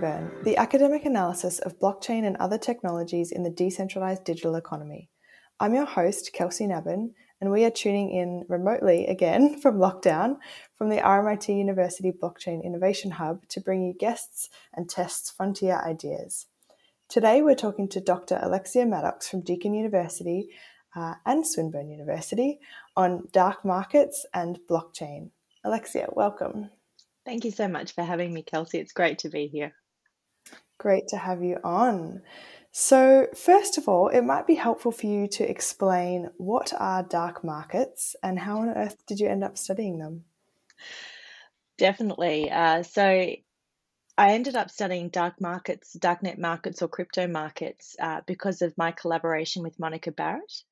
The academic analysis of blockchain and other technologies in the decentralized digital economy. I'm your host, Kelsie Nabben, and we are tuning in remotely again from lockdown from the RMIT University Blockchain Innovation Hub to bring you guests and test frontier ideas. Today, we're talking to Dr. Alexia Maddox from Deakin University uh, and Swinburne University on dark markets and blockchain. Alexia, welcome. Thank you so much for having me, Kelsie. It's great to be here. Great to have you on. So, first of all, it might be helpful for you to explain what are dark markets and how on earth did you end up studying them? Definitely. Uh, so, I ended up studying dark markets, darknet markets, or crypto markets uh, because of my collaboration with Monica Barratt.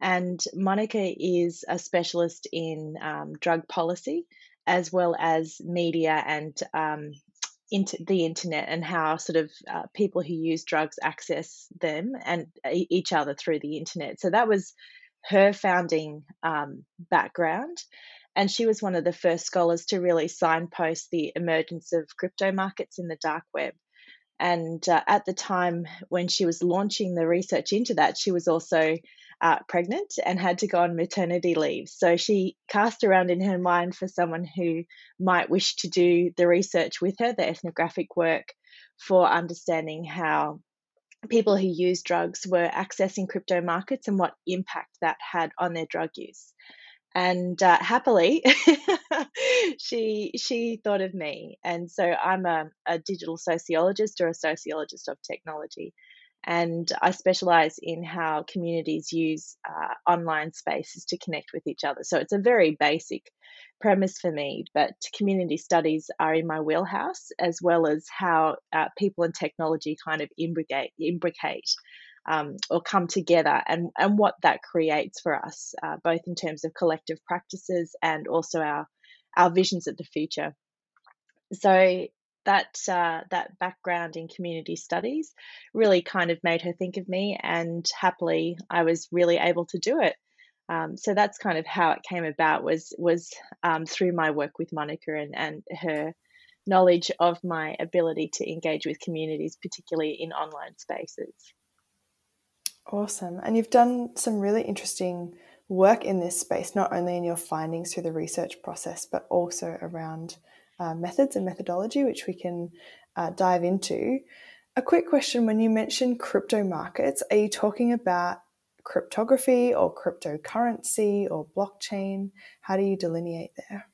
And Monica is a specialist in um, drug policy as well as media and um, into the internet and how sort of uh, people who use drugs access them and each other through the internet. So that was her founding um, background. And she was one of the first scholars to really signpost the emergence of crypto markets in the dark web. And uh, at the time when she was launching the research into that, she was also uh, pregnant and had to go on maternity leave. So she cast around in her mind for someone who might wish to do the research with her, the ethnographic work for understanding how people who use drugs were accessing crypto markets and what impact that had on their drug use. And uh, happily, she she thought of me, and so I'm a, a digital sociologist or a sociologist of technology and I specialize in how communities use uh, online spaces to connect with each other. So it's a very basic premise for me, but community studies are in my wheelhouse, as well as how uh, people and technology kind of imbricate, imbricate um, or come together and, and what that creates for us, uh, both in terms of collective practices and also our, our visions of the future. So that uh, that background in community studies really kind of made her think of me, and happily, I was really able to do it. Um, so that's kind of how it came about was was um, through my work with Monica and, and her knowledge of my ability to engage with communities, particularly in online spaces. Awesome, and you've done some really interesting work in this space, not only in your findings through the research process, but also around uh, methods and methodology, which we can uh, dive into. A quick question when you mention crypto markets, are you talking about cryptography or cryptocurrency or blockchain? How do you delineate there?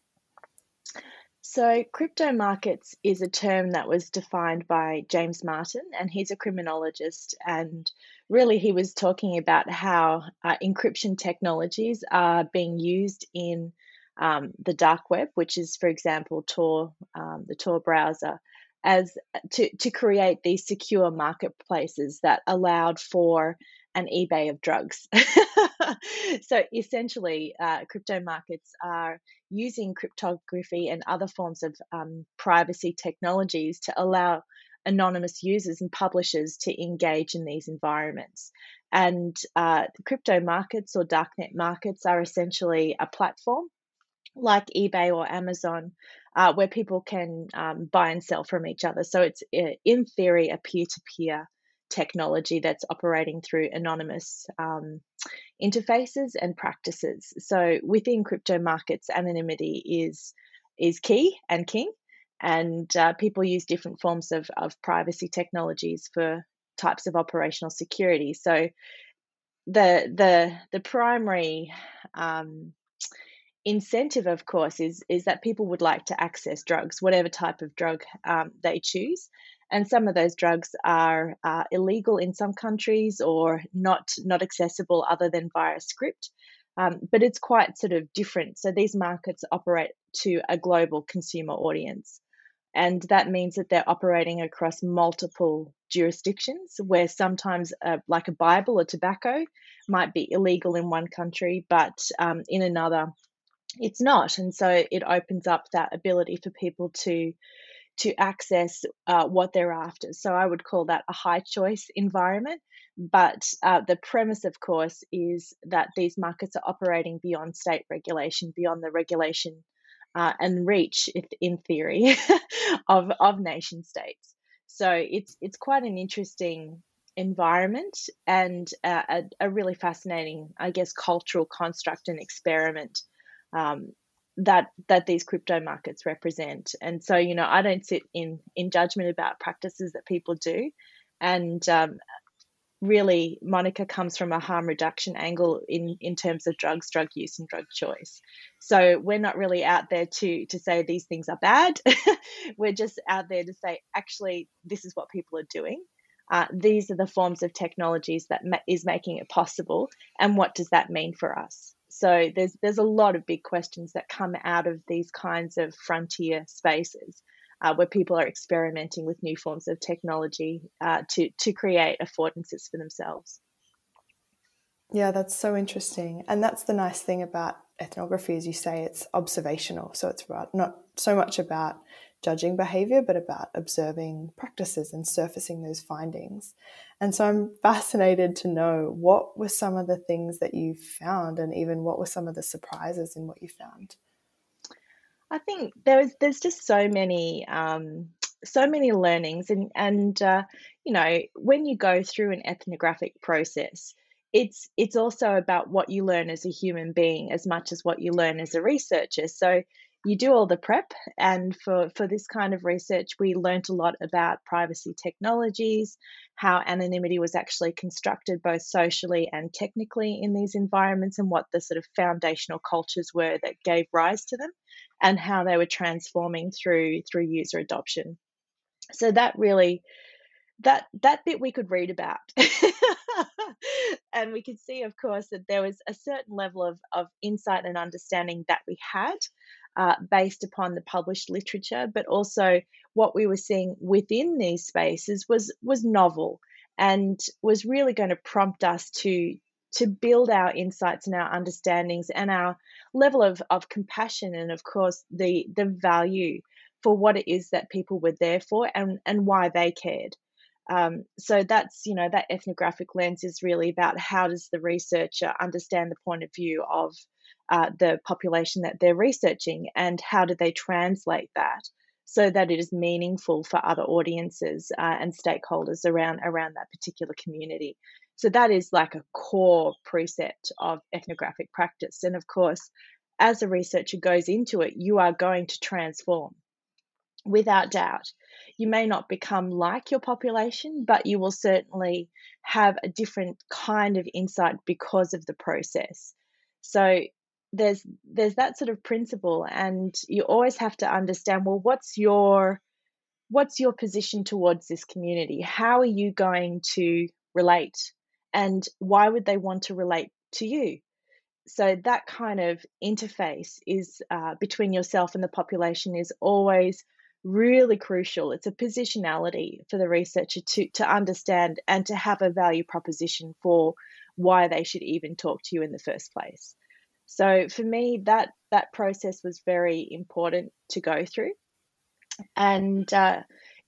So, crypto markets is a term that was defined by James Martin, and he's a criminologist. And really, he was talking about how uh, encryption technologies are being used in um, the dark web, which is, for example, Tor, um, the Tor browser, as to, to create these secure marketplaces that allowed for an eBay of drugs. so essentially, uh, crypto markets are using cryptography and other forms of um, privacy technologies to allow anonymous users and publishers to engage in these environments. And uh, crypto markets or darknet markets are essentially a platform like eBay or Amazon, uh, where people can um, buy and sell from each other. So it's, in theory, a peer to peer technology that's operating through anonymous um, interfaces and practices. So within crypto markets, anonymity is is key and king, and uh, people use different forms of, of privacy technologies for types of operational security. So the the the primary um, incentive, of course, is is that people would like to access drugs, whatever type of drug um, they choose. And some of those drugs are uh, illegal in some countries or not not accessible other than via script. Um, but it's quite sort of different. So these markets operate to a global consumer audience. And that means that they're operating across multiple jurisdictions where sometimes, uh, like a Bible or tobacco, might be illegal in one country, but um, in another, it's not and so it opens up that ability for people to to access uh, what they're after so i would call that a high choice environment but uh, the premise of course is that these markets are operating beyond state regulation beyond the regulation uh, and reach, in theory, of of nation states. So it's it's quite an interesting environment and a, a, really fascinating, I guess, cultural construct and experiment um, that that these crypto markets represent. And so, you know, I don't sit in in judgment about practices that people do, and um, really, Monica comes from a harm reduction angle in in terms of drugs, drug use, and drug choice. So we're not really out there to to say these things are bad. we're just out there to say, actually, this is what people are doing. Uh, these are the forms of technologies that ma- is making it possible, and what does that mean for us? So there's there's a lot of big questions that come out of these kinds of frontier spaces uh, where people are experimenting with new forms of technology uh, to to create affordances for themselves. Yeah, that's so interesting, and that's the nice thing about ethnography, as you say, it's observational. So it's not so much about judging behavior, but about observing practices and surfacing those findings. And so I'm fascinated to know what were some of the things that you found, and even what were some of the surprises in what you found. I think there's there's just so many um, so many learnings, and and uh, you know when you go through an ethnographic process, it's it's also about what you learn as a human being as much as what you learn as a researcher. So you do all the prep and for for this kind of research we learnt a lot about privacy technologies how anonymity was actually constructed both socially and technically in these environments and what the sort of foundational cultures were that gave rise to them and how they were transforming through through user adoption. So that really that that bit we could read about. And we could see of course that there was a certain level of, of insight and understanding that we had uh, based upon the published literature, but also what we were seeing within these spaces was was novel and was really going to prompt us to to build our insights and our understandings and our level of, of compassion and of course the the value for what it is that people were there for and, and why they cared. Um, so that's you know that ethnographic lens is really about how does the researcher understand the point of view of uh, the population that they're researching and how do they translate that so that it is meaningful for other audiences uh, and stakeholders around around that particular community. So that is like a core precept of ethnographic practice. And of course as a researcher goes into it you are going to transform without doubt. You may not become like your population but you will certainly have a different kind of insight because of the process. So there's there's that sort of principle and you always have to understand well what's your what's your position towards this community? How are you going to relate? And why would they want to relate to you? So that kind of interface is uh, between yourself and the population is always really crucial. It's a positionality for the researcher to to understand and to have a value proposition for why they should even talk to you in the first place so for me, that that process was very important to go through, and uh,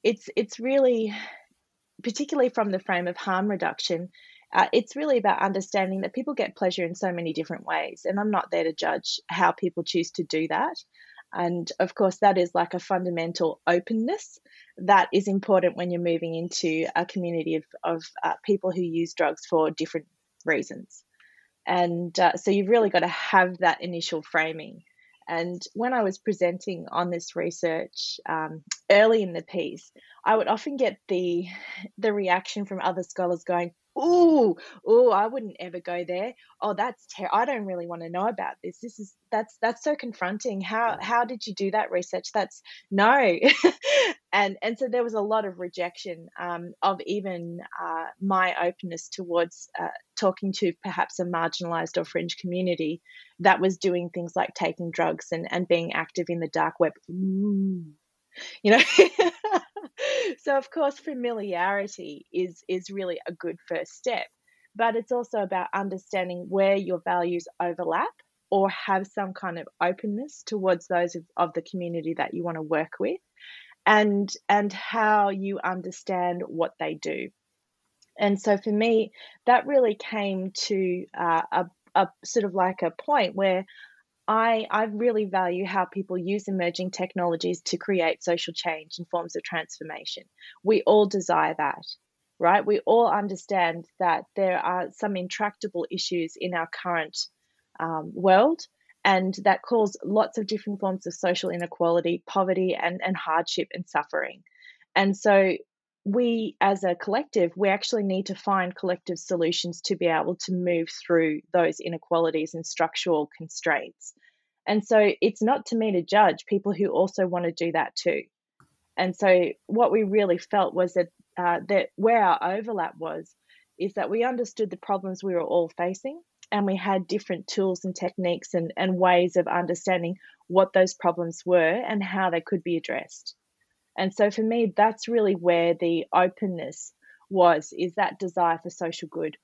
it's it's really, particularly from the frame of harm reduction, uh, it's really about understanding that people get pleasure in so many different ways, and I'm not there to judge how people choose to do that. And of course, that is like a fundamental openness that is important when you're moving into a community of, of uh, people who use drugs for different reasons. And uh, so you've really got to have that initial framing. And when I was presenting on this research um, early in the piece, I would often get the the reaction from other scholars going, "Ooh, ooh, I wouldn't ever go there. Oh, that's ter- I don't really want to know about this. This is that's that's so confronting. How how did you do that research? That's no." and and so there was a lot of rejection um, of even uh, my openness towards uh, talking to perhaps a marginalized or fringe community that was doing things like taking drugs and, and being active in the dark web. Ooh. You know, so of course familiarity is is really a good first step, but it's also about understanding where your values overlap or have some kind of openness towards those of, of the community that you want to work with and and how you understand what they do. And so for me, that really came to uh, a, a sort of like a point where I, I really value how people use emerging technologies to create social change and forms of transformation. We all desire that, right? We all understand that there are some intractable issues in our current um, world and that cause lots of different forms of social inequality, poverty, and, and hardship and suffering. And so we as a collective we actually need to find collective solutions to be able to move through those inequalities and structural constraints. And so it's not to me to judge people who also want to do that too. And so what we really felt was that uh, that where our overlap was is that we understood the problems we were all facing and we had different tools and techniques and, and ways of understanding what those problems were and how they could be addressed and so for me, that's really where the openness was, is that desire for social good.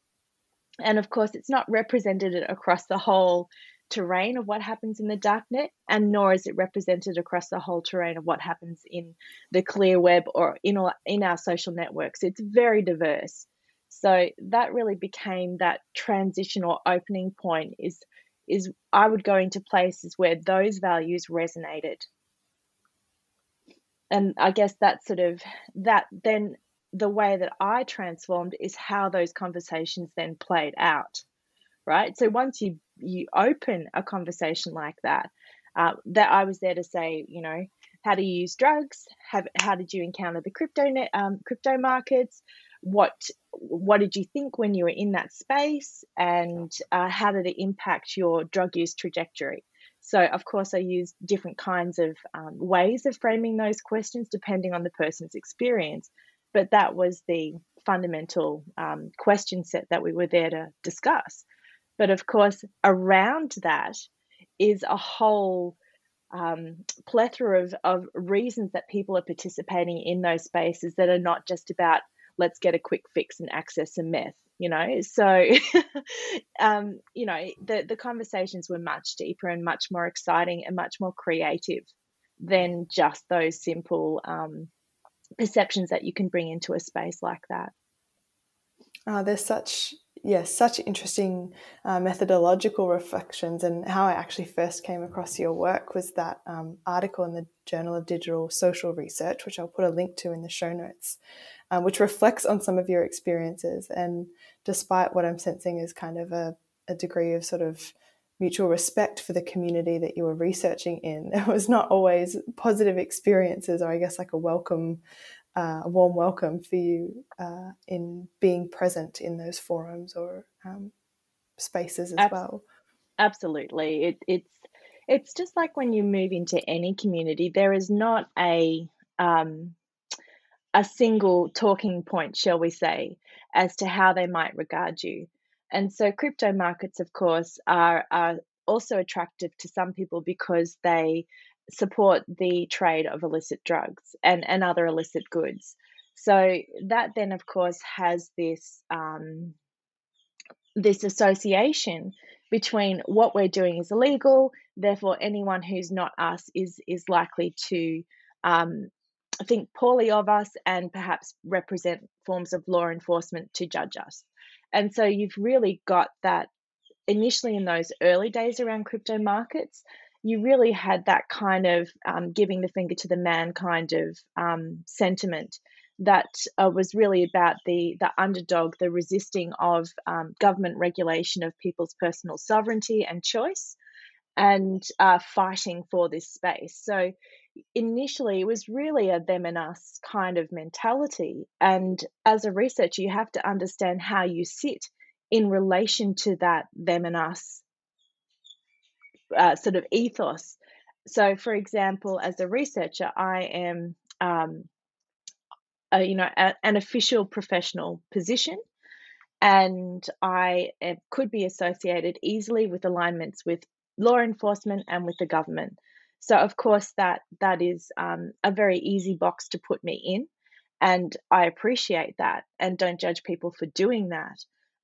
And of course, it's not represented across the whole terrain of what happens in the darknet, and nor is it represented across the whole terrain of what happens in the clear web or in, all, in our social networks. It's very diverse. So that really became that transition or opening point is is I would go into places where those values resonated and I guess that sort of that then the way that I transformed is how those conversations then played out, right? So once you you open a conversation like that, uh, that I was there to say, you know, how do you use drugs? Have, how did you encounter the crypto net, um, crypto markets? What what did you think when you were in that space, and uh, how did it impact your drug use trajectory? So, of course, I use different kinds of um, ways of framing those questions depending on the person's experience. But that was the fundamental um, question set that we were there to discuss. But of course, around that is a whole um, plethora of, of reasons that people are participating in those spaces that are not just about let's get a quick fix and access some meth you know? So um, you know the the conversations were much deeper and much more exciting and much more creative than just those simple um, perceptions that you can bring into a space like that. Uh, there's such yes such interesting uh, methodological reflections. And how i actually first came across your work was that um, article in the journal of digital social research which i'll put a link to in the show notes um, which reflects on some of your experiences. And despite what I'm sensing is kind of a, a degree of sort of mutual respect for the community that you were researching in, there was not always positive experiences, or I guess like a welcome, uh, a warm welcome for you uh, in being present in those forums or um, spaces as Ab- well. Absolutely, it, it's it's just like when you move into any community, there is not a um, a single talking point, shall we say, as to how they might regard you. And so, crypto markets, of course, are, are also attractive to some people because they support the trade of illicit drugs and, and other illicit goods. So that then, of course, has this um, this association between what we're doing is illegal. Therefore, anyone who's not us is is likely to um, think poorly of us and perhaps represent forms of law enforcement to judge us. And so you've really got that initially in those early days around crypto markets, you really had that kind of um, giving the finger to the man kind of um, sentiment that uh, was really about the the underdog, the resisting of um, government regulation of people's personal sovereignty and choice, and uh, fighting for this space. So initially it was really a them and us kind of mentality. And as a researcher, you have to understand how you sit in relation to that them and us uh, sort of ethos. So, for example, as a researcher, I am, um, a, you know, a, an official professional position, and I uh, could be associated easily with alignments with law enforcement and with the government. So of course that that is um, a very easy box to put me in, and I appreciate that and don't judge people for doing that.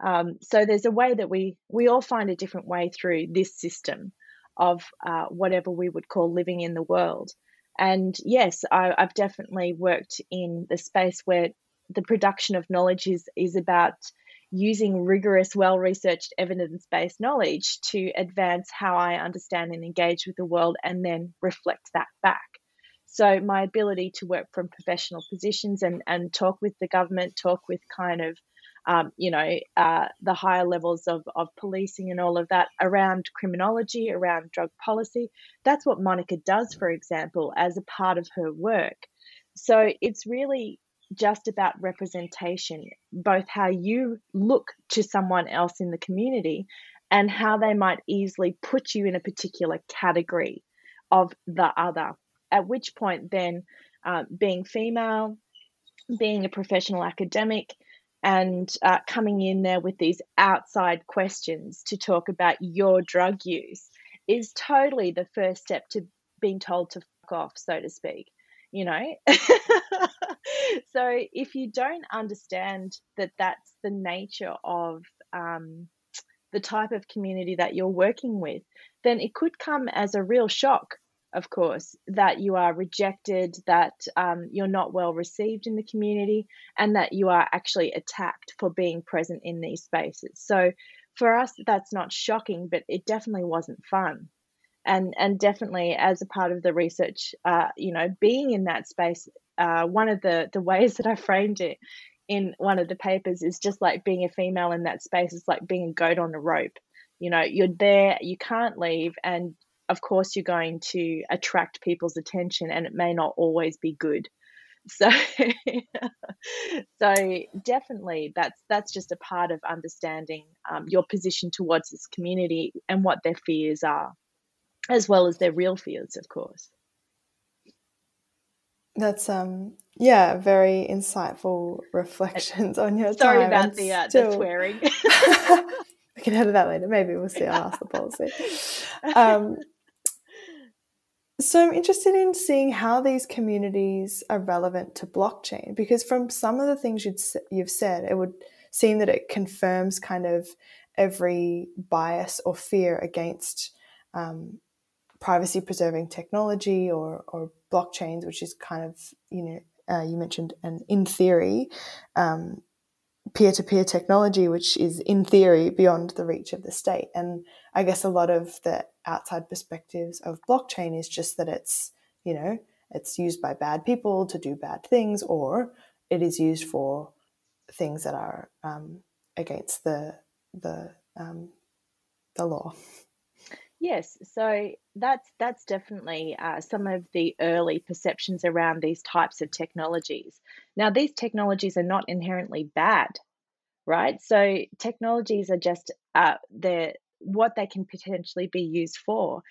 Um, so there's a way that we we all find a different way through this system of uh, whatever we would call living in the world. And yes, I, I've definitely worked in the space where the production of knowledge is is about using rigorous, well researched, evidence based knowledge to advance how I understand and engage with the world and then reflect that back. So, my ability to work from professional positions and, and talk with the government, talk with kind of um, you know, uh, the higher levels of, of policing and all of that around criminology, around drug policy. That's what Monica does, for example, as a part of her work. So it's really just about representation, both how you look to someone else in the community and how they might easily put you in a particular category of the other. At which point, then, uh, being female, being a professional academic, and uh, coming in there with these outside questions to talk about your drug use is totally the first step to being told to fuck off, so to speak. You know, so if you don't understand that that's the nature of um, the type of community that you're working with, then it could come as a real shock of course, that you are rejected, that um, you're not well received in the community, and that you are actually attacked for being present in these spaces. So for us, that's not shocking, but it definitely wasn't fun. And, and definitely as a part of the research, uh, you know, being in that space, uh, one of the, the ways that I framed it in one of the papers is just like being a female in that space is like being a goat on a rope. You know, you're there, you can't leave, and of course you're going to attract people's attention and it may not always be good so so definitely that's that's just a part of understanding um, your position towards this community and what their fears are as well as their real fears of course. That's um yeah very insightful reflections on your sorry time about the, uh, still... the swearing. We can edit that later. Maybe we'll see. I'll ask the policy. Um so I'm interested in seeing how these communities are relevant to blockchain because from some of the things you you've said, it would seem that it confirms kind of every bias or fear against um, privacy preserving technology or, or blockchains, which is kind of, you know, uh, you mentioned, and in theory, peer to peer technology, which is in theory beyond the reach of the state. And I guess a lot of the outside perspectives of blockchain is just that it's, you know, it's used by bad people to do bad things, or it is used for things that are um, against the the um, the law. Yes, so that's that's definitely uh, some of the early perceptions around these types of technologies. Now, these technologies are not inherently bad, right? So technologies are just uh, they're what they can potentially be used for,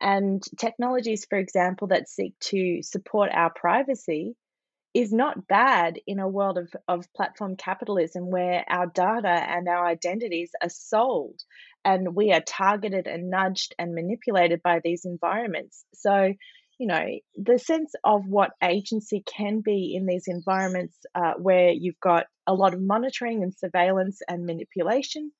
and technologies, for example, that seek to support our privacy is not bad in a world of, of platform capitalism where our data and our identities are sold and we are targeted and nudged and manipulated by these environments. So, you know, the sense of what agency can be in these environments uh, where you've got a lot of monitoring and surveillance and manipulation,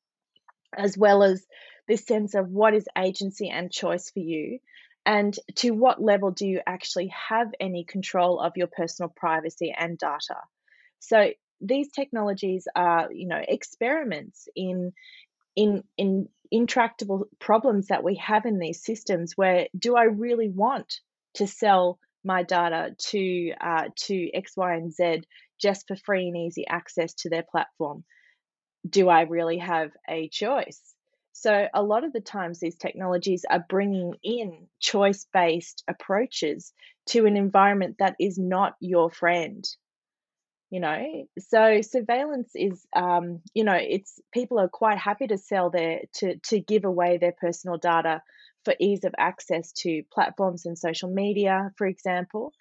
as well as this sense of what is agency and choice for you and to what level do you actually have any control of your personal privacy and data? So these technologies are you know experiments in in in intractable problems that we have in these systems where do i really want to sell my data to uh, to x y and z just for free and easy access to their platform? Do i really have a choice so, a lot of the times, these technologies are bringing in choice based approaches to an environment that is not your friend. You know, so surveillance is, um, you know, it's people are quite happy to sell their to to give away their personal data for ease of access to platforms and social media, for example,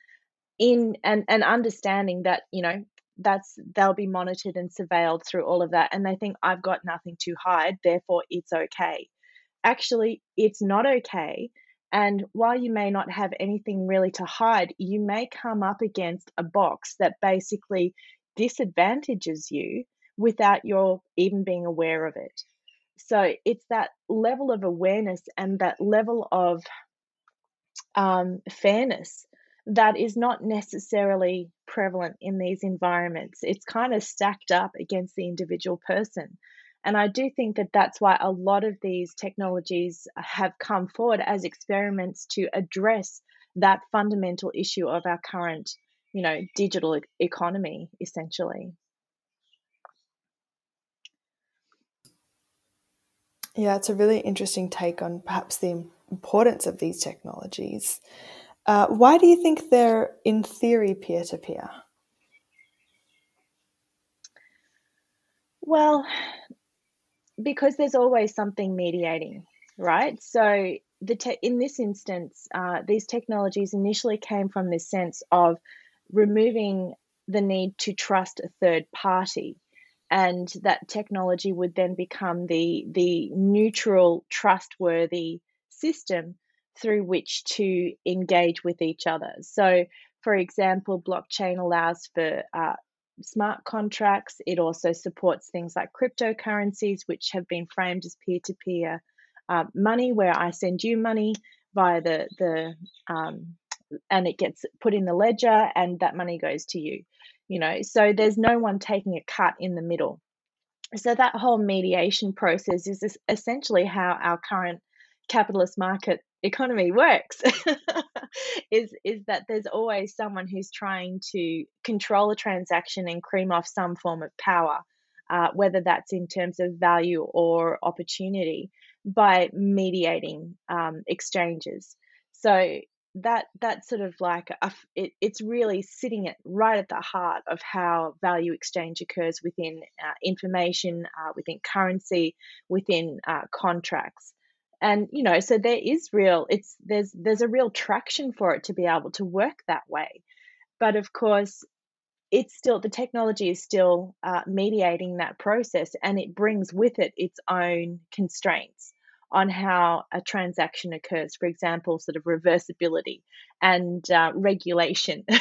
in and and understanding that you know that's they'll be monitored and surveilled through all of that and they think I've got nothing to hide therefore it's okay. Actually, it's not okay. And while you may not have anything really to hide, you may come up against a box that basically disadvantages you without your even being aware of it. So it's that level of awareness and that level of um, fairness that is not necessarily prevalent in these environments. It's kind of stacked up against the individual person. And I do think that that's why a lot of these technologies have come forward as experiments to address that fundamental issue of our current, you know, digital economy, essentially. Yeah, it's a really interesting take on perhaps the importance of these technologies. Uh, why do you think they're, in theory, peer to peer? Well, because there's always something mediating, right? So the te- in this instance, uh, these technologies initially came from this sense of removing the need to trust a third party, and that technology would then become the the neutral, trustworthy system through which to engage with each other. So, for example, blockchain allows for uh, smart contracts. It also supports things like cryptocurrencies, which have been framed as peer to peer money, where I send you money via the the um, and it gets put in the ledger, and that money goes to you. You know, so there's no one taking a cut in the middle. So that whole mediation process is essentially how our current capitalist market economy works is is that there's always someone who's trying to control a transaction and cream off some form of power uh, whether that's in terms of value or opportunity by mediating um, exchanges. So that that's sort of like a, it, it's really sitting at right at the heart of how value exchange occurs within uh, information uh, within currency within uh, contracts and you know so there is real it's there's there's a real traction for it to be able to work that way. But of course it's still the technology is still uh, mediating that process and it brings with it its own constraints on how a transaction occurs for example sort of reversibility and uh, regulation.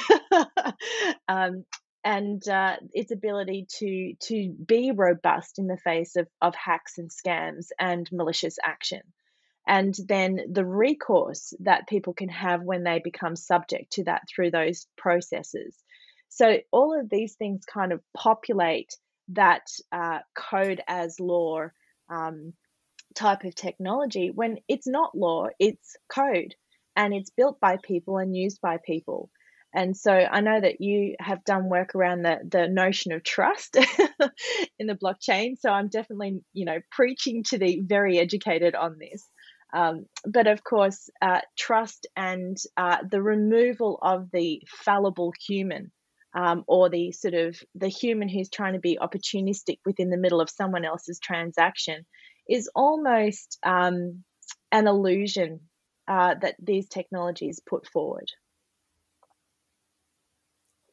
Um, and uh, its ability to to be robust in the face of, of hacks and scams and malicious action and then the recourse that people can have when they become subject to that through those processes. So, all of these things kind of populate that uh, code as law um, type of technology when it's not law, it's code and it's built by people and used by people. And so I know that you have done work around the, the notion of trust in the blockchain. So I'm definitely, you know, preaching to the very educated on this. Um, but of course, uh, trust and uh, the removal of the fallible human um, or the sort of the human who's trying to be opportunistic within the middle of someone else's transaction is almost um, an illusion uh, that these technologies put forward.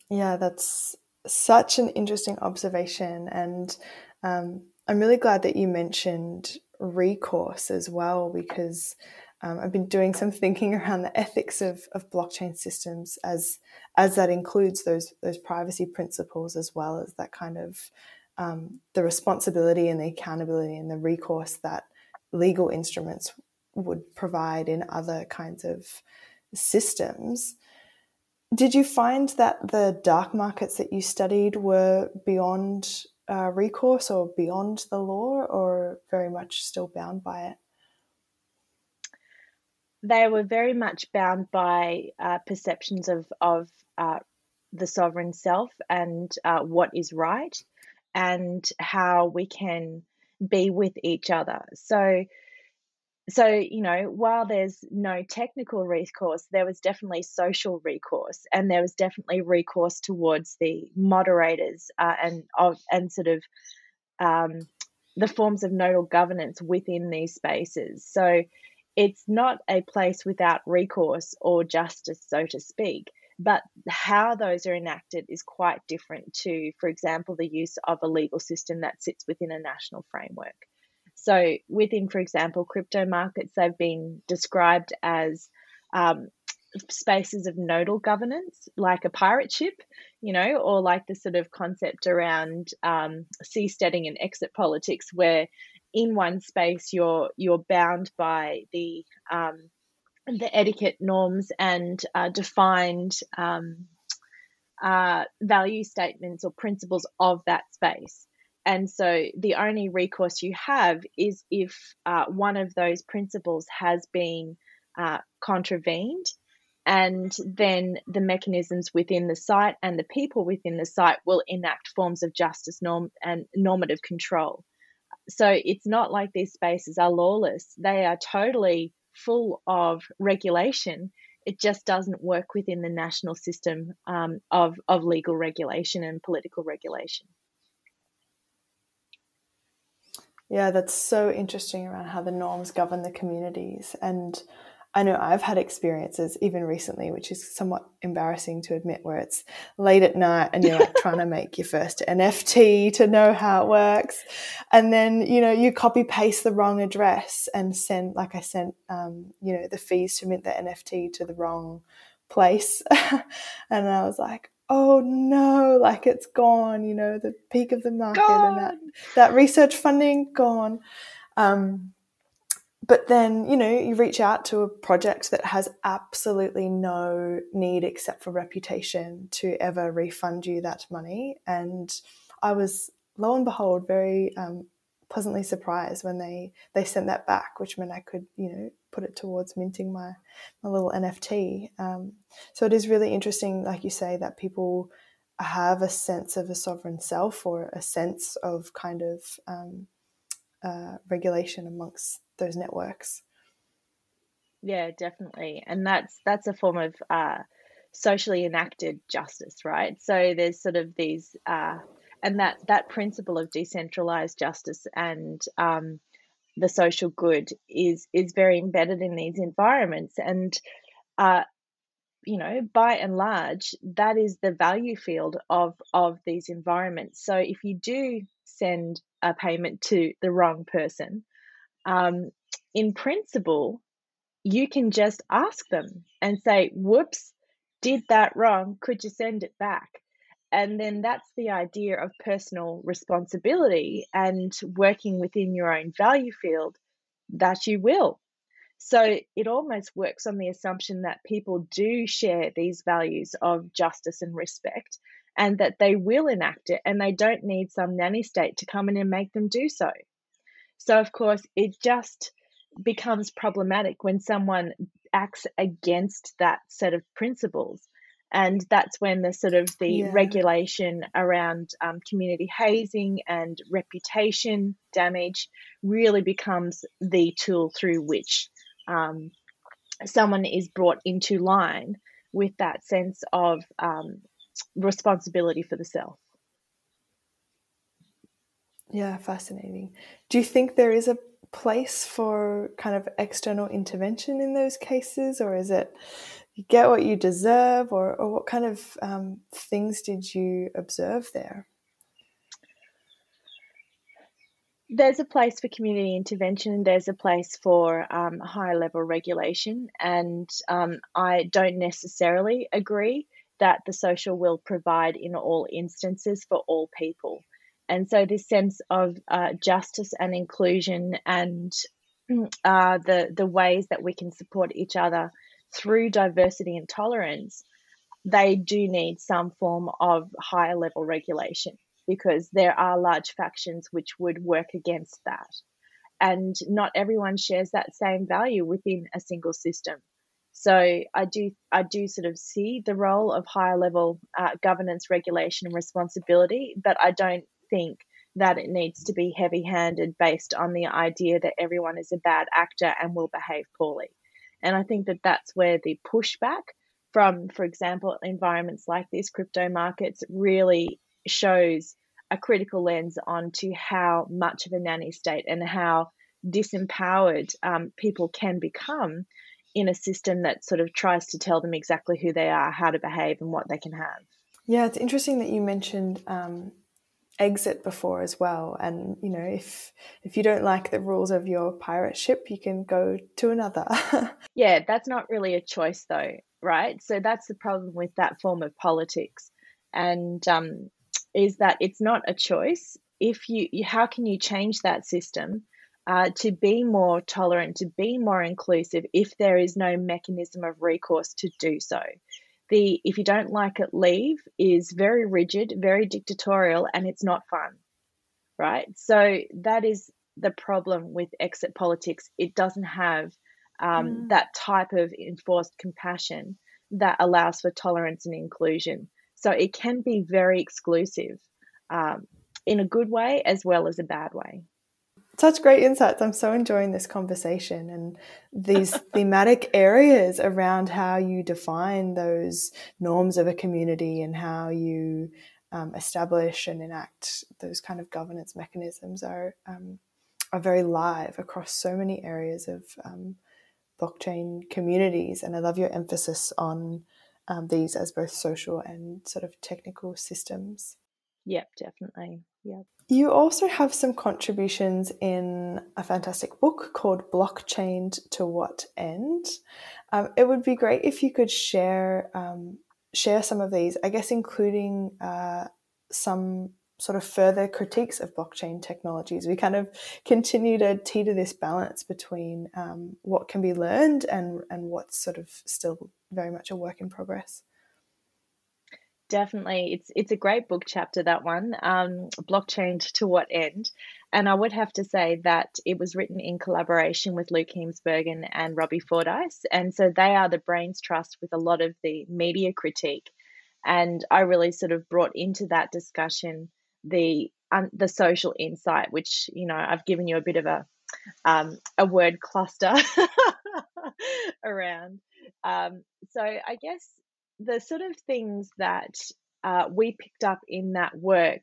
Yeah, that's such an interesting observation. And um, I'm really glad that you mentioned recourse as well because um, I've been doing some thinking around the ethics of, of blockchain systems as as that includes those those privacy principles as well as that kind of um, the responsibility and the accountability and the recourse that legal instruments would provide in other kinds of systems. Did you find that the dark markets that you studied were beyond uh, recourse or beyond the law, or very much still bound by it? They were very much bound by uh, perceptions of of uh, the sovereign self and uh, what is right, and how we can be with each other. So so you know while there's no technical recourse there was definitely social recourse and there was definitely recourse towards the moderators uh, and of and sort of um, the forms of nodal governance within these spaces. So it's not a place without recourse or justice so to speak but how those are enacted is quite different to for example the use of a legal system that sits within a national framework so, within, for example, crypto markets, they've been described as um, spaces of nodal governance, like a pirate ship, you know, or like the sort of concept around um, seasteading and exit politics, where in one space you're you're bound by the um, the etiquette norms and uh, defined um, uh, value statements or principles of that space. And so the only recourse you have is if uh, one of those principles has been uh, contravened, and then the mechanisms within the site and the people within the site will enact forms of justice norm and normative control. So it's not like these spaces are lawless; they are totally full of regulation. It just doesn't work within the national system um, of of legal regulation and political regulation. Yeah, that's so interesting around how the norms govern the communities. And I know I've had experiences even recently, which is somewhat embarrassing to admit, where it's late at night and you're like trying to make your first NFT to know how it works. And then, you know, you copy paste the wrong address and send, like I sent, um, you know, the fees to mint the NFT to the wrong place. and I was like, oh no, like it's gone, you know, the peak of the market gone. and that, that research funding gone. Um, but then, you know, you reach out to a project that has absolutely no need except for reputation to ever refund you that money. And I was, lo and behold, very um, pleasantly surprised when they they sent that back, which meant I could you know put it towards minting my my little NFT. Um, so it is really interesting, like you say, that people have a sense of a sovereign self or a sense of kind of um, uh, regulation amongst those networks. Yeah, definitely, and that's that's a form of uh, socially enacted justice, right? So there's sort of these. Uh, and that that principle of decentralized justice and um, the social good is is very embedded in these environments. And uh, you know by and large that is the value field of of these environments. So if you do send a payment to the wrong person um, in principle you can just ask them and say whoops did that wrong. Could you send it back and then that's the idea of personal responsibility and working within your own value field that you will. So it almost works on the assumption that people do share these values of justice and respect and that they will enact it and they don't need some nanny state to come in and make them do so. So, of course, it just becomes problematic when someone acts against that set of principles and that's when the sort of the yeah. regulation around um, community hazing and reputation damage really becomes the tool through which um, someone is brought into line with that sense of um, responsibility for the self. Yeah, fascinating. Do you think there is a place for kind of external intervention in those cases, or is it you get what you deserve, or, or what kind of um, things did you observe there? There's a place for community intervention, there's a place for um, high level regulation, and um, I don't necessarily agree that the social will provide in all instances for all people. And so, this sense of uh, justice and inclusion and uh, the the ways that we can support each other through diversity and tolerance, they do need some form of higher level regulation because there are large factions which would work against that. And not everyone shares that same value within a single system. So I do I do sort of see the role of higher level uh, governance, regulation, and responsibility, but I don't think that it needs to be heavy handed based on the idea that everyone is a bad actor and will behave poorly. And I think that that's where the pushback from, for example, environments like these crypto markets really shows a critical lens onto how much of a nanny state and how disempowered um, people can become in a system that sort of tries to tell them exactly who they are, how to behave, and what they can have. Yeah, it's interesting that you mentioned um, exit before as well. And you know if if you don't like the rules of your pirate ship you can go to another. Yeah that's not really a choice though right? So that's the problem with that form of politics. And um, is that it's not a choice. If you, how can you change that system uh, to be more tolerant, to be more inclusive, if there is no mechanism of recourse to do so. The if you don't like it, leave is very rigid, very dictatorial, and it's not fun, right? So that is the problem with exit politics. It doesn't have um, mm. that type of enforced compassion that allows for tolerance and inclusion. So it can be very exclusive um, in a good way as well as a bad way. Such great insights. I'm so enjoying this conversation and these thematic areas around how you define those norms of a community and how you um, establish and enact those kind of governance mechanisms are um, are very live across so many areas of um, blockchain communities. And I love your emphasis on um, these as both social and sort of technical systems. Yep, definitely. Yep. You also have some contributions in a fantastic book called Blockchained to What End. Um, it would be great if you could share um, share some of these, I guess, including uh, some sort of further critiques of blockchain technologies. We kind of continue to teeter this balance between um, what can be learned and, and what's sort of still very much a work in progress. Definitely, it's it's a great book chapter that one, um, blockchain to what end, and I would have to say that it was written in collaboration with Luke Heemsbergen and Robbie Fordyce, and so they are the brains trust with a lot of the media critique, and I really sort of brought into that discussion the um, the social insight, which you know I've given you a bit of a um, a word cluster around. Um, so I guess the sort of things that uh, we picked up in that work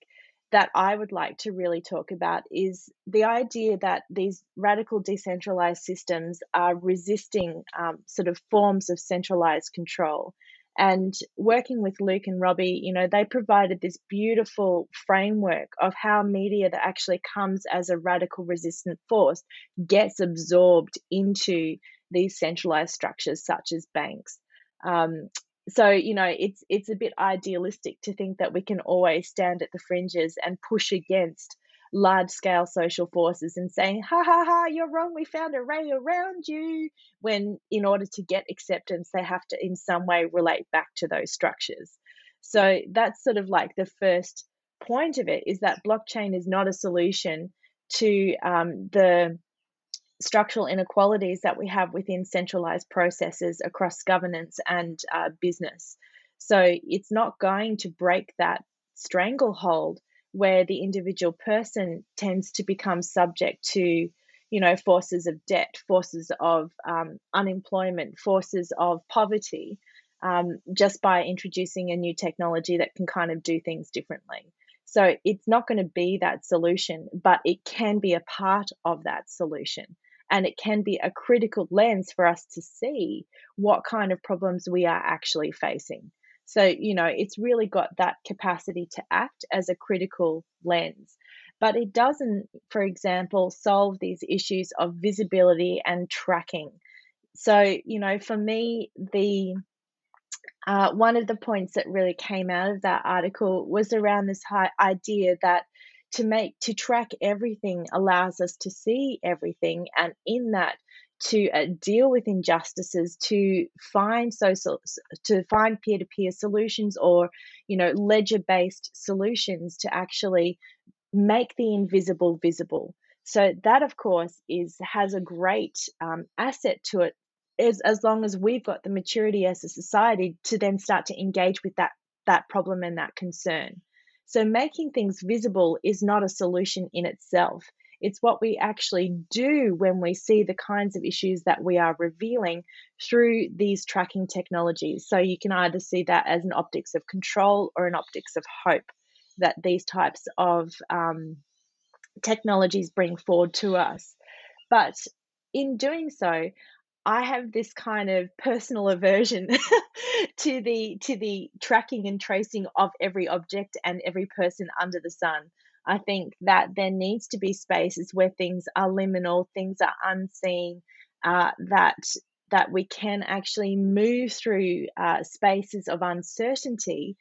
that I would like to really talk about is the idea that these radical decentralized systems are resisting um, sort of forms of centralized control. And working with Luke and Robbie, you know, they provided this beautiful framework of how media that actually comes as a radical resistant force gets absorbed into these centralized structures such as banks. Um, so you know it's it's a bit idealistic to think that we can always stand at the fringes and push against large scale social forces and saying, ha ha ha, you're wrong, we found a ray around you. When in order to get acceptance, they have to in some way relate back to those structures. So that's sort of like the first point of it is that blockchain is not a solution to um, the structural inequalities that we have within centralized processes across governance and uh, business. So it's not going to break that stranglehold where the individual person tends to become subject to you know forces of debt forces of um, unemployment forces of poverty um, just by introducing a new technology that can kind of do things differently so it's not going to be that solution but it can be a part of that solution and it can be a critical lens for us to see what kind of problems we are actually facing so, you know, it's really got that capacity to act as a critical lens. But it doesn't, for example, solve these issues of visibility and tracking. So, you know, for me, the uh, one of the points that really came out of that article was around this high idea that to make to track everything allows us to see everything and in that to uh, deal with injustices to find social to find peer-to-peer solutions or you know ledger based solutions to actually make the invisible visible. So that of course is has a great um, asset to it as, as long as we've got the maturity as a society to then start to engage with that that problem and that concern so making things visible is not a solution in itself it's what we actually do when we see the kinds of issues that we are revealing through these tracking technologies. So you can either see that as an optics of control or an optics of hope that these types of um, technologies bring forward to us. But in doing so, I have this kind of personal aversion to the to the tracking and tracing of every object and every person under the sun. I think that there needs to be spaces where things are liminal, things are unseen, uh, that that we can actually move through uh, spaces of uncertainty,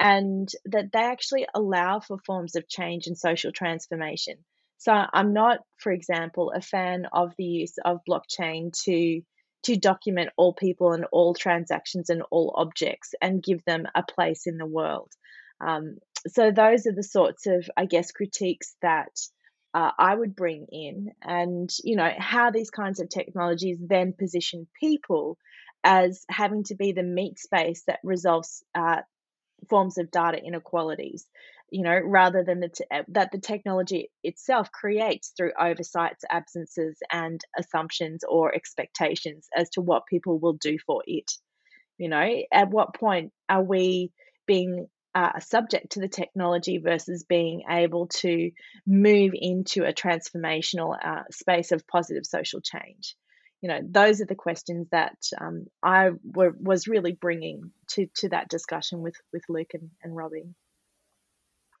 and that they actually allow for forms of change and social transformation. So I'm not, for example, a fan of the use of blockchain to to document all people and all transactions and all objects and give them a place in the world. Um, so those are the sorts of, I guess, critiques that uh, I would bring in, and you know how these kinds of technologies then position people as having to be the meat space that resolves uh, forms of data inequalities you know rather than the uh, that the technology itself creates through oversights absences and assumptions or expectations as to what people will do for it you know at what point are we being uh, subject to the technology versus being able to move into a transformational uh, space of positive social change you know those are the questions that um, I were, was really bringing to to that discussion with with Luke and, and Robbie.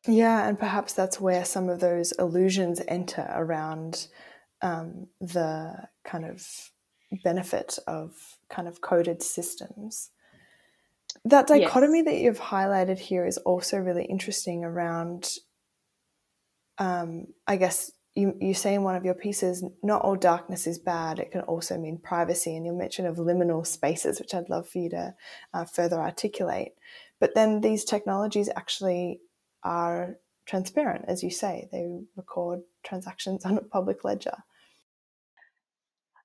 Yeah, and perhaps that's where some of those illusions enter around um, the kind of benefit of kind of coded systems. That dichotomy yes. that you've highlighted here is also really interesting around, um, I guess, you, you say in one of your pieces, not all darkness is bad. It can also mean privacy. And you mention of liminal spaces, which I'd love for you to uh, further articulate. But then these technologies actually are transparent, as you say. They record transactions on a public ledger.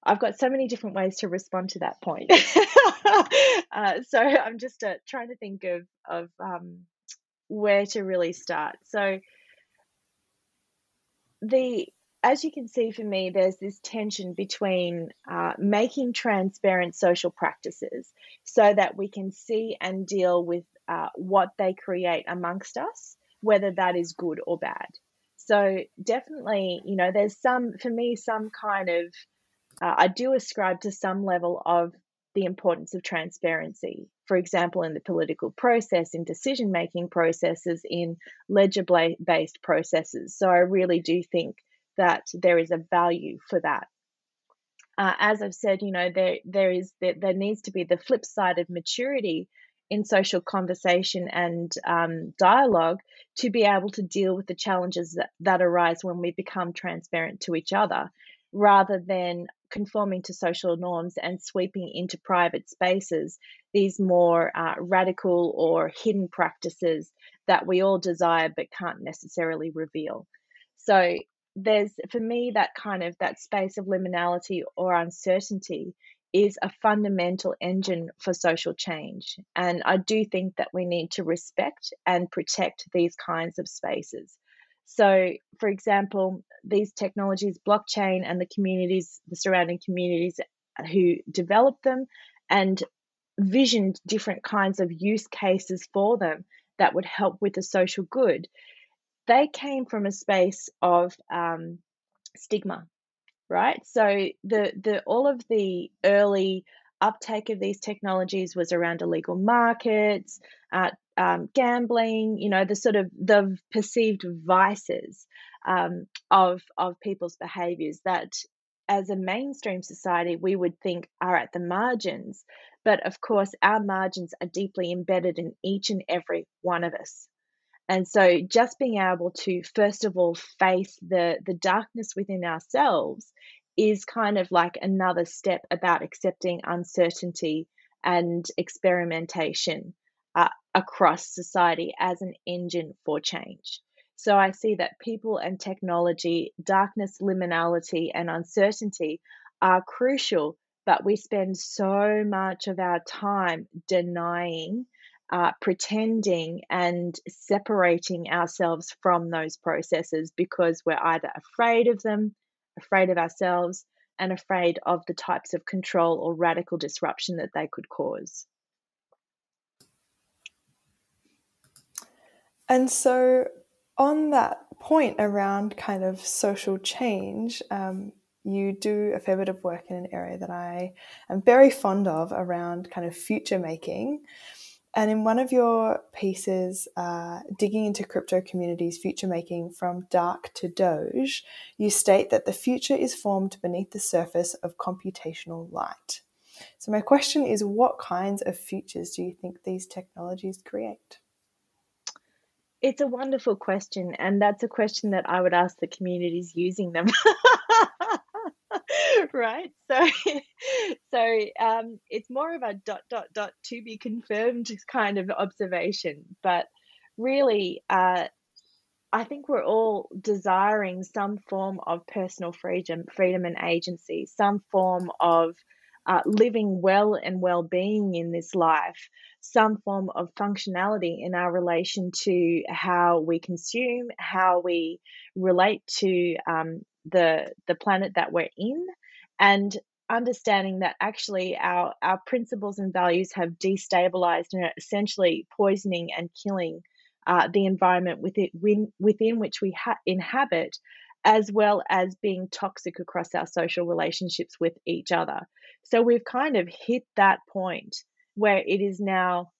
I've got so many different ways to respond to that point. uh, so I'm just uh, trying to think of of um, where to really start. So the as you can see for me, there's this tension between uh, making transparent social practices so that we can see and deal with uh, what they create amongst us, whether that is good or bad. So, definitely, you know, there's some, for me, some kind of, uh, I do ascribe to some level of the importance of transparency. For example, in the political process, in decision making processes, in ledger based processes. So I really do think that there is a value for that. Uh, as I've said, you know, there there is there, there needs to be the flip side of maturity in social conversation and um, dialogue to be able to deal with the challenges that, that arise when we become transparent to each other rather than conforming to social norms and sweeping into private spaces these more uh, radical or hidden practices that we all desire but can't necessarily reveal. So there's for me that kind of that space of liminality or uncertainty is a fundamental engine for social change and i do think that we need to respect and protect these kinds of spaces. So, for example, these technologies, blockchain and the communities, the surrounding communities who developed them and visioned different kinds of use cases for them that would help with the social good, they came from a space of um, stigma, right? So the the all of the early uptake of these technologies was around illegal markets, uh, um, gambling, you know, the sort of the perceived vices um, of of people's behaviours that, as a mainstream society, we would think are at the margins. But of course, our margins are deeply embedded in each and every one of us. And so, just being able to first of all face the the darkness within ourselves is kind of like another step about accepting uncertainty and experimentation uh, across society as an engine for change. So I see that people and technology, darkness, liminality, and uncertainty are crucial, but we spend so much of our time denying, uh, pretending, and separating ourselves from those processes because we're either afraid of them, afraid of ourselves, and afraid of the types of control or radical disruption that they could cause. And so, on that point around kind of social change, um, you do a fair bit of work in an area that I am very fond of around kind of future making. And in one of your pieces, uh, digging into crypto communities' future making from dark to Doge, you state that the future is formed beneath the surface of computational light. So, my question is what kinds of futures do you think these technologies create? It's a wonderful question, and that's a question that I would ask the communities using them. right? So, so um, it's more of a dot dot dot to be confirmed kind of observation, but really, uh, I think we're all desiring some form of personal freedom, freedom and agency, some form of uh, living well and well being in this life, some form of functionality in our relation to how we consume, how we relate to um, the the planet that we're in, and understanding that actually our our principles and values have destabilized and are essentially poisoning and killing uh, the environment within within which we ha- inhabit as well as being toxic across our social relationships with each other. So we've kind of hit that point where it is now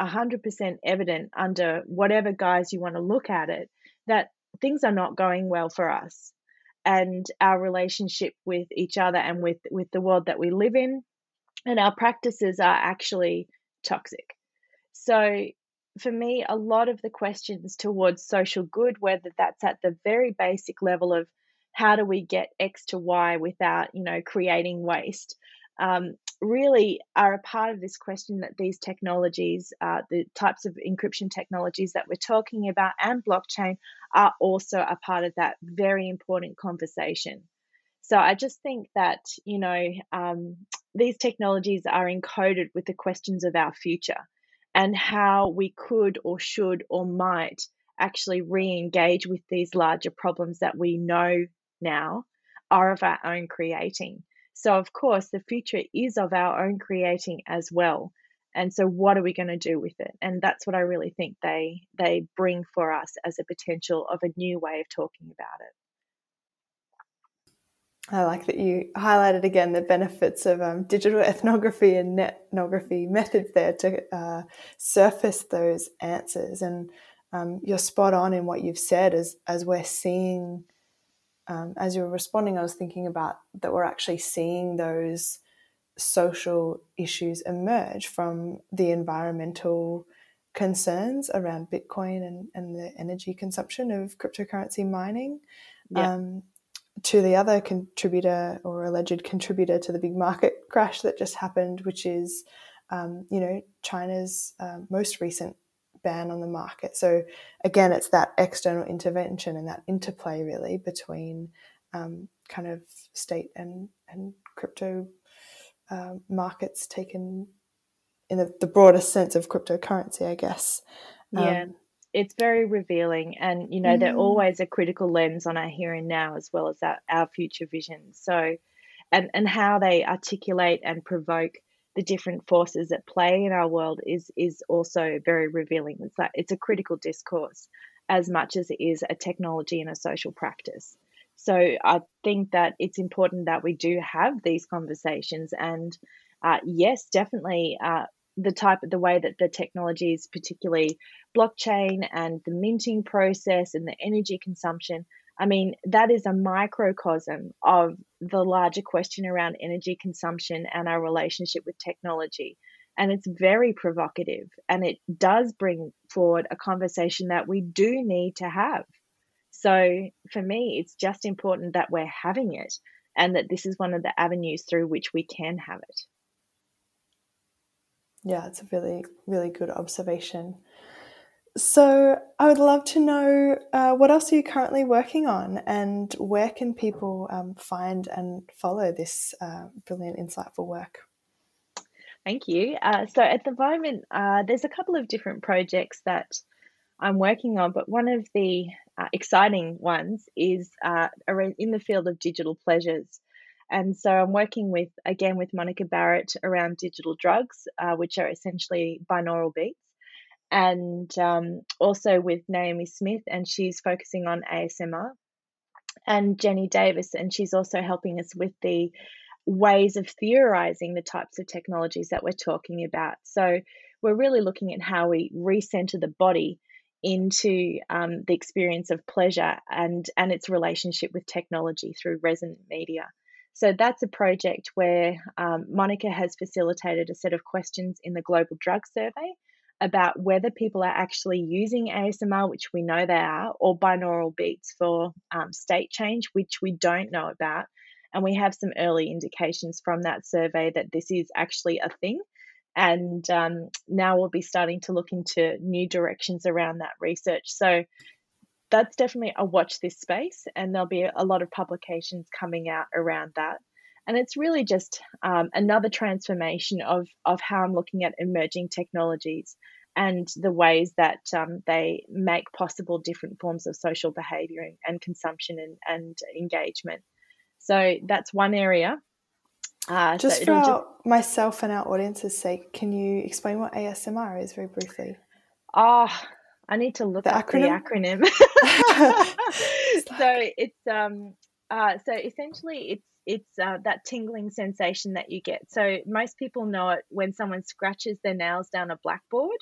100% evident under whatever guise you want to look at it that things are not going well for us and our relationship with each other and with with the world that we live in. And our practices are actually toxic. So for me, a lot of the questions towards social good, whether that's at the very basic level of how do we get X to Y without, you know, creating waste, um, really are a part of this question that these technologies, uh, the types of encryption technologies that we're talking about, and blockchain are also a part of that very important conversation. So I just think that, you know, um, these technologies are encoded with the questions of our future and how we could or should or might actually re engage with these larger problems that we know now are of our own creating. So, of course, the future is of our own creating as well. And so, what are we going to do with it? And that's what I really think they they bring for us as a potential of a new way of talking about it. I like that you highlighted again the benefits of um, digital ethnography and ethnography methods there to uh, surface those answers. And um, you're spot on in what you've said as, as we're seeing, um, as you were responding, I was thinking about that we're actually seeing those social issues emerge from the environmental concerns around Bitcoin and, and the energy consumption of cryptocurrency mining. Yeah. Um, to the other contributor or alleged contributor to the big market crash that just happened, which is, um, you know, China's uh, most recent ban on the market. So again, it's that external intervention and that interplay really between um, kind of state and and crypto uh, markets taken in the, the broadest sense of cryptocurrency, I guess. Yeah. Um, it's very revealing and you know mm. they're always a critical lens on our here and now as well as our, our future vision so and and how they articulate and provoke the different forces at play in our world is is also very revealing. It's like it's a critical discourse as much as it is a technology and a social practice. So i think that it's important that we do have these conversations and uh, yes definitely uh, the type the way that the technology is particularly blockchain and the minting process and the energy consumption i mean that is a microcosm of the larger question around energy consumption and our relationship with technology. And it's very provocative and it does bring forward a conversation that we do need to have. So for me it's just important that we're having it and that this is one of the avenues through which we can have it. Yeah, it's a really, really good observation. So, I would love to know uh, what else are you currently working on, and where can people um, find and follow this uh, brilliant, insightful work? Thank you. Uh, so, at the moment, uh, there's a couple of different projects that I'm working on, but one of the uh, exciting ones is uh, in the field of digital pleasures. And so I'm working with, again, with Monica Barratt around digital drugs, which are essentially binaural beats. And um, also with Naomi Smith, and she's focusing on ASMR. And Jenny Davis, and she's also helping us with the ways of theorizing the types of technologies that we're talking about. So we're really looking at how we recenter the body into um, the experience of pleasure and and its relationship with technology through resonant media. So that's a project where um, Monica has facilitated a set of questions in the Global Drug Survey about whether people are actually using ASMR, which we know they are, or binaural beats for um, state change, which we don't know about. And we have some early indications from that survey that this is actually a thing. And um, now we'll be starting to look into new directions around that research. So that's definitely a watch this space, and there'll be a lot of publications coming out around that. And it's really just um, another transformation of, of how I'm looking at emerging technologies and the ways that um, they make possible different forms of social behavior and, and consumption and, and, engagement. So that's one area. Uh, just so for our, myself and our audience's sake, can you explain what ASMR is very briefly? Ah, oh, I need to look the up acronym? the acronym. so it's um uh so essentially it's it's uh, that tingling sensation that you get. So most people know it when someone scratches their nails down a blackboard,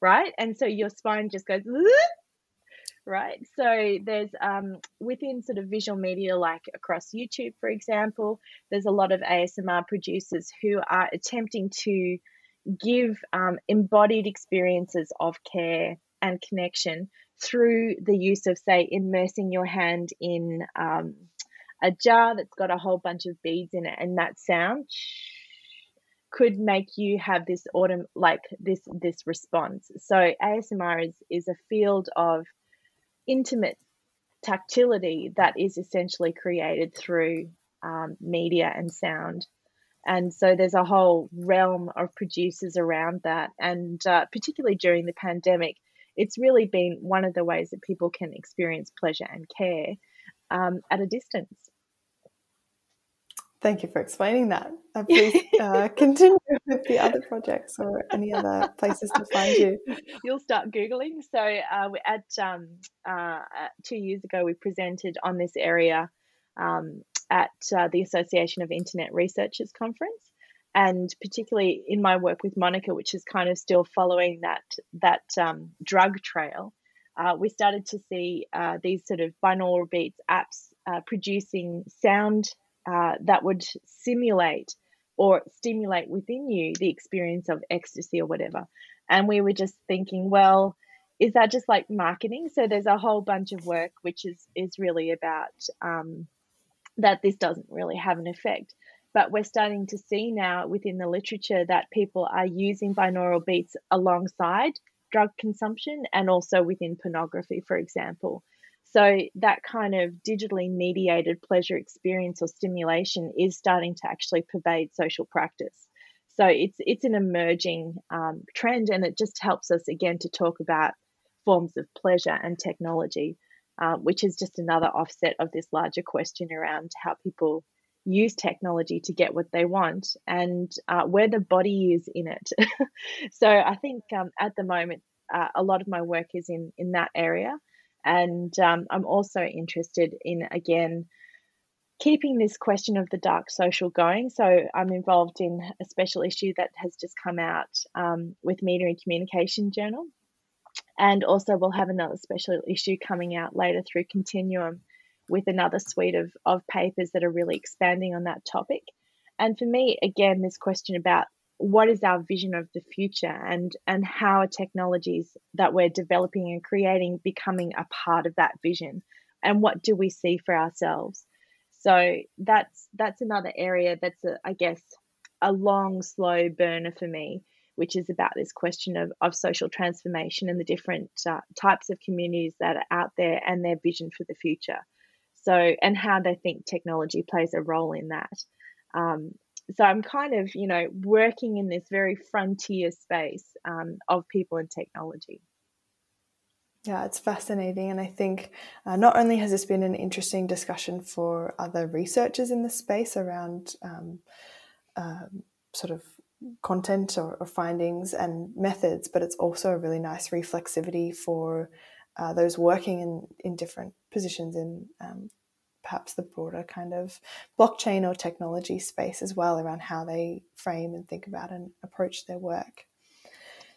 right? And so your spine just goes, right? So there's um, within sort of visual media, like across YouTube, for example, there's a lot of ASMR producers who are attempting to give um, embodied experiences of care and connection through the use of, say, immersing your hand in um, a jar that's got a whole bunch of beads in it, and that sound could make you have this autumn like this this response. So ASMR is is a field of intimate tactility that is essentially created through um, media and sound. And so there's a whole realm of producers around that. And uh, particularly during the pandemic, it's really been one of the ways that people can experience pleasure and care um, at a distance. Thank you for explaining that. Uh, please uh, continue with the other projects or any other places to find you. You'll start Googling. So, uh, at um, uh, two years ago, we presented on this area um, at uh, the Association of Internet Researchers Conference. And particularly in my work with Monica, which is kind of still following that that um, drug trail, uh, we started to see these sort of binaural beats apps producing sound uh, that would simulate or stimulate within you the experience of ecstasy or whatever. And we were just thinking, well, is that just like marketing? So there's a whole bunch of work which is is really about um, that this doesn't really have an effect. But we're starting to see now within the literature that people are using binaural beats alongside drug consumption and also within pornography, for example. So that kind of digitally mediated pleasure experience or stimulation is starting to actually pervade social practice. So it's it's an emerging um, trend, and it just helps us again to talk about forms of pleasure and technology, uh, which is just another offset of this larger question around how people use technology to get what they want and uh, where the body is in it. so I think um, at the moment, uh, a lot of my work is in in that area. And um, I'm also interested in, again, keeping this question of the dark social going. So I'm involved in a special issue that has just come out um, with Media and Communication Journal. And also, we'll have another special issue coming out later through Continuum with another suite of, of papers that are really expanding on that topic. And for me, again, this question about what is our vision of the future and and how are technologies that we're developing and creating becoming a part of that vision? And what do we see for ourselves? So that's that's another area that's a, I guess a long slow burner for me which is about this question of, of social transformation and the different uh, types of communities that are out there and their vision for the future so and how they think technology plays a role in that um, so I'm kind of, you know, working in this very frontier space um, of people and technology. Yeah, it's fascinating. And I think uh, not only has this been an interesting discussion for other researchers in the space around um, uh, sort of content or, or, findings and methods, but it's also a really nice reflexivity for uh, those working in, in different positions in um, perhaps the broader kind of blockchain or technology space as well around how they frame and think about and approach their work.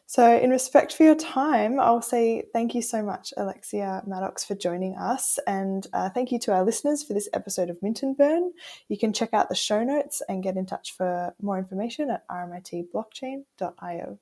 So, in respect for your time, I'll say thank you so much, Alexia Maddox, for joining us. And uh, thank you to our listeners for this episode of Mint and Burn. You can check out the show notes and get in touch for more information at rmitblockchain.io.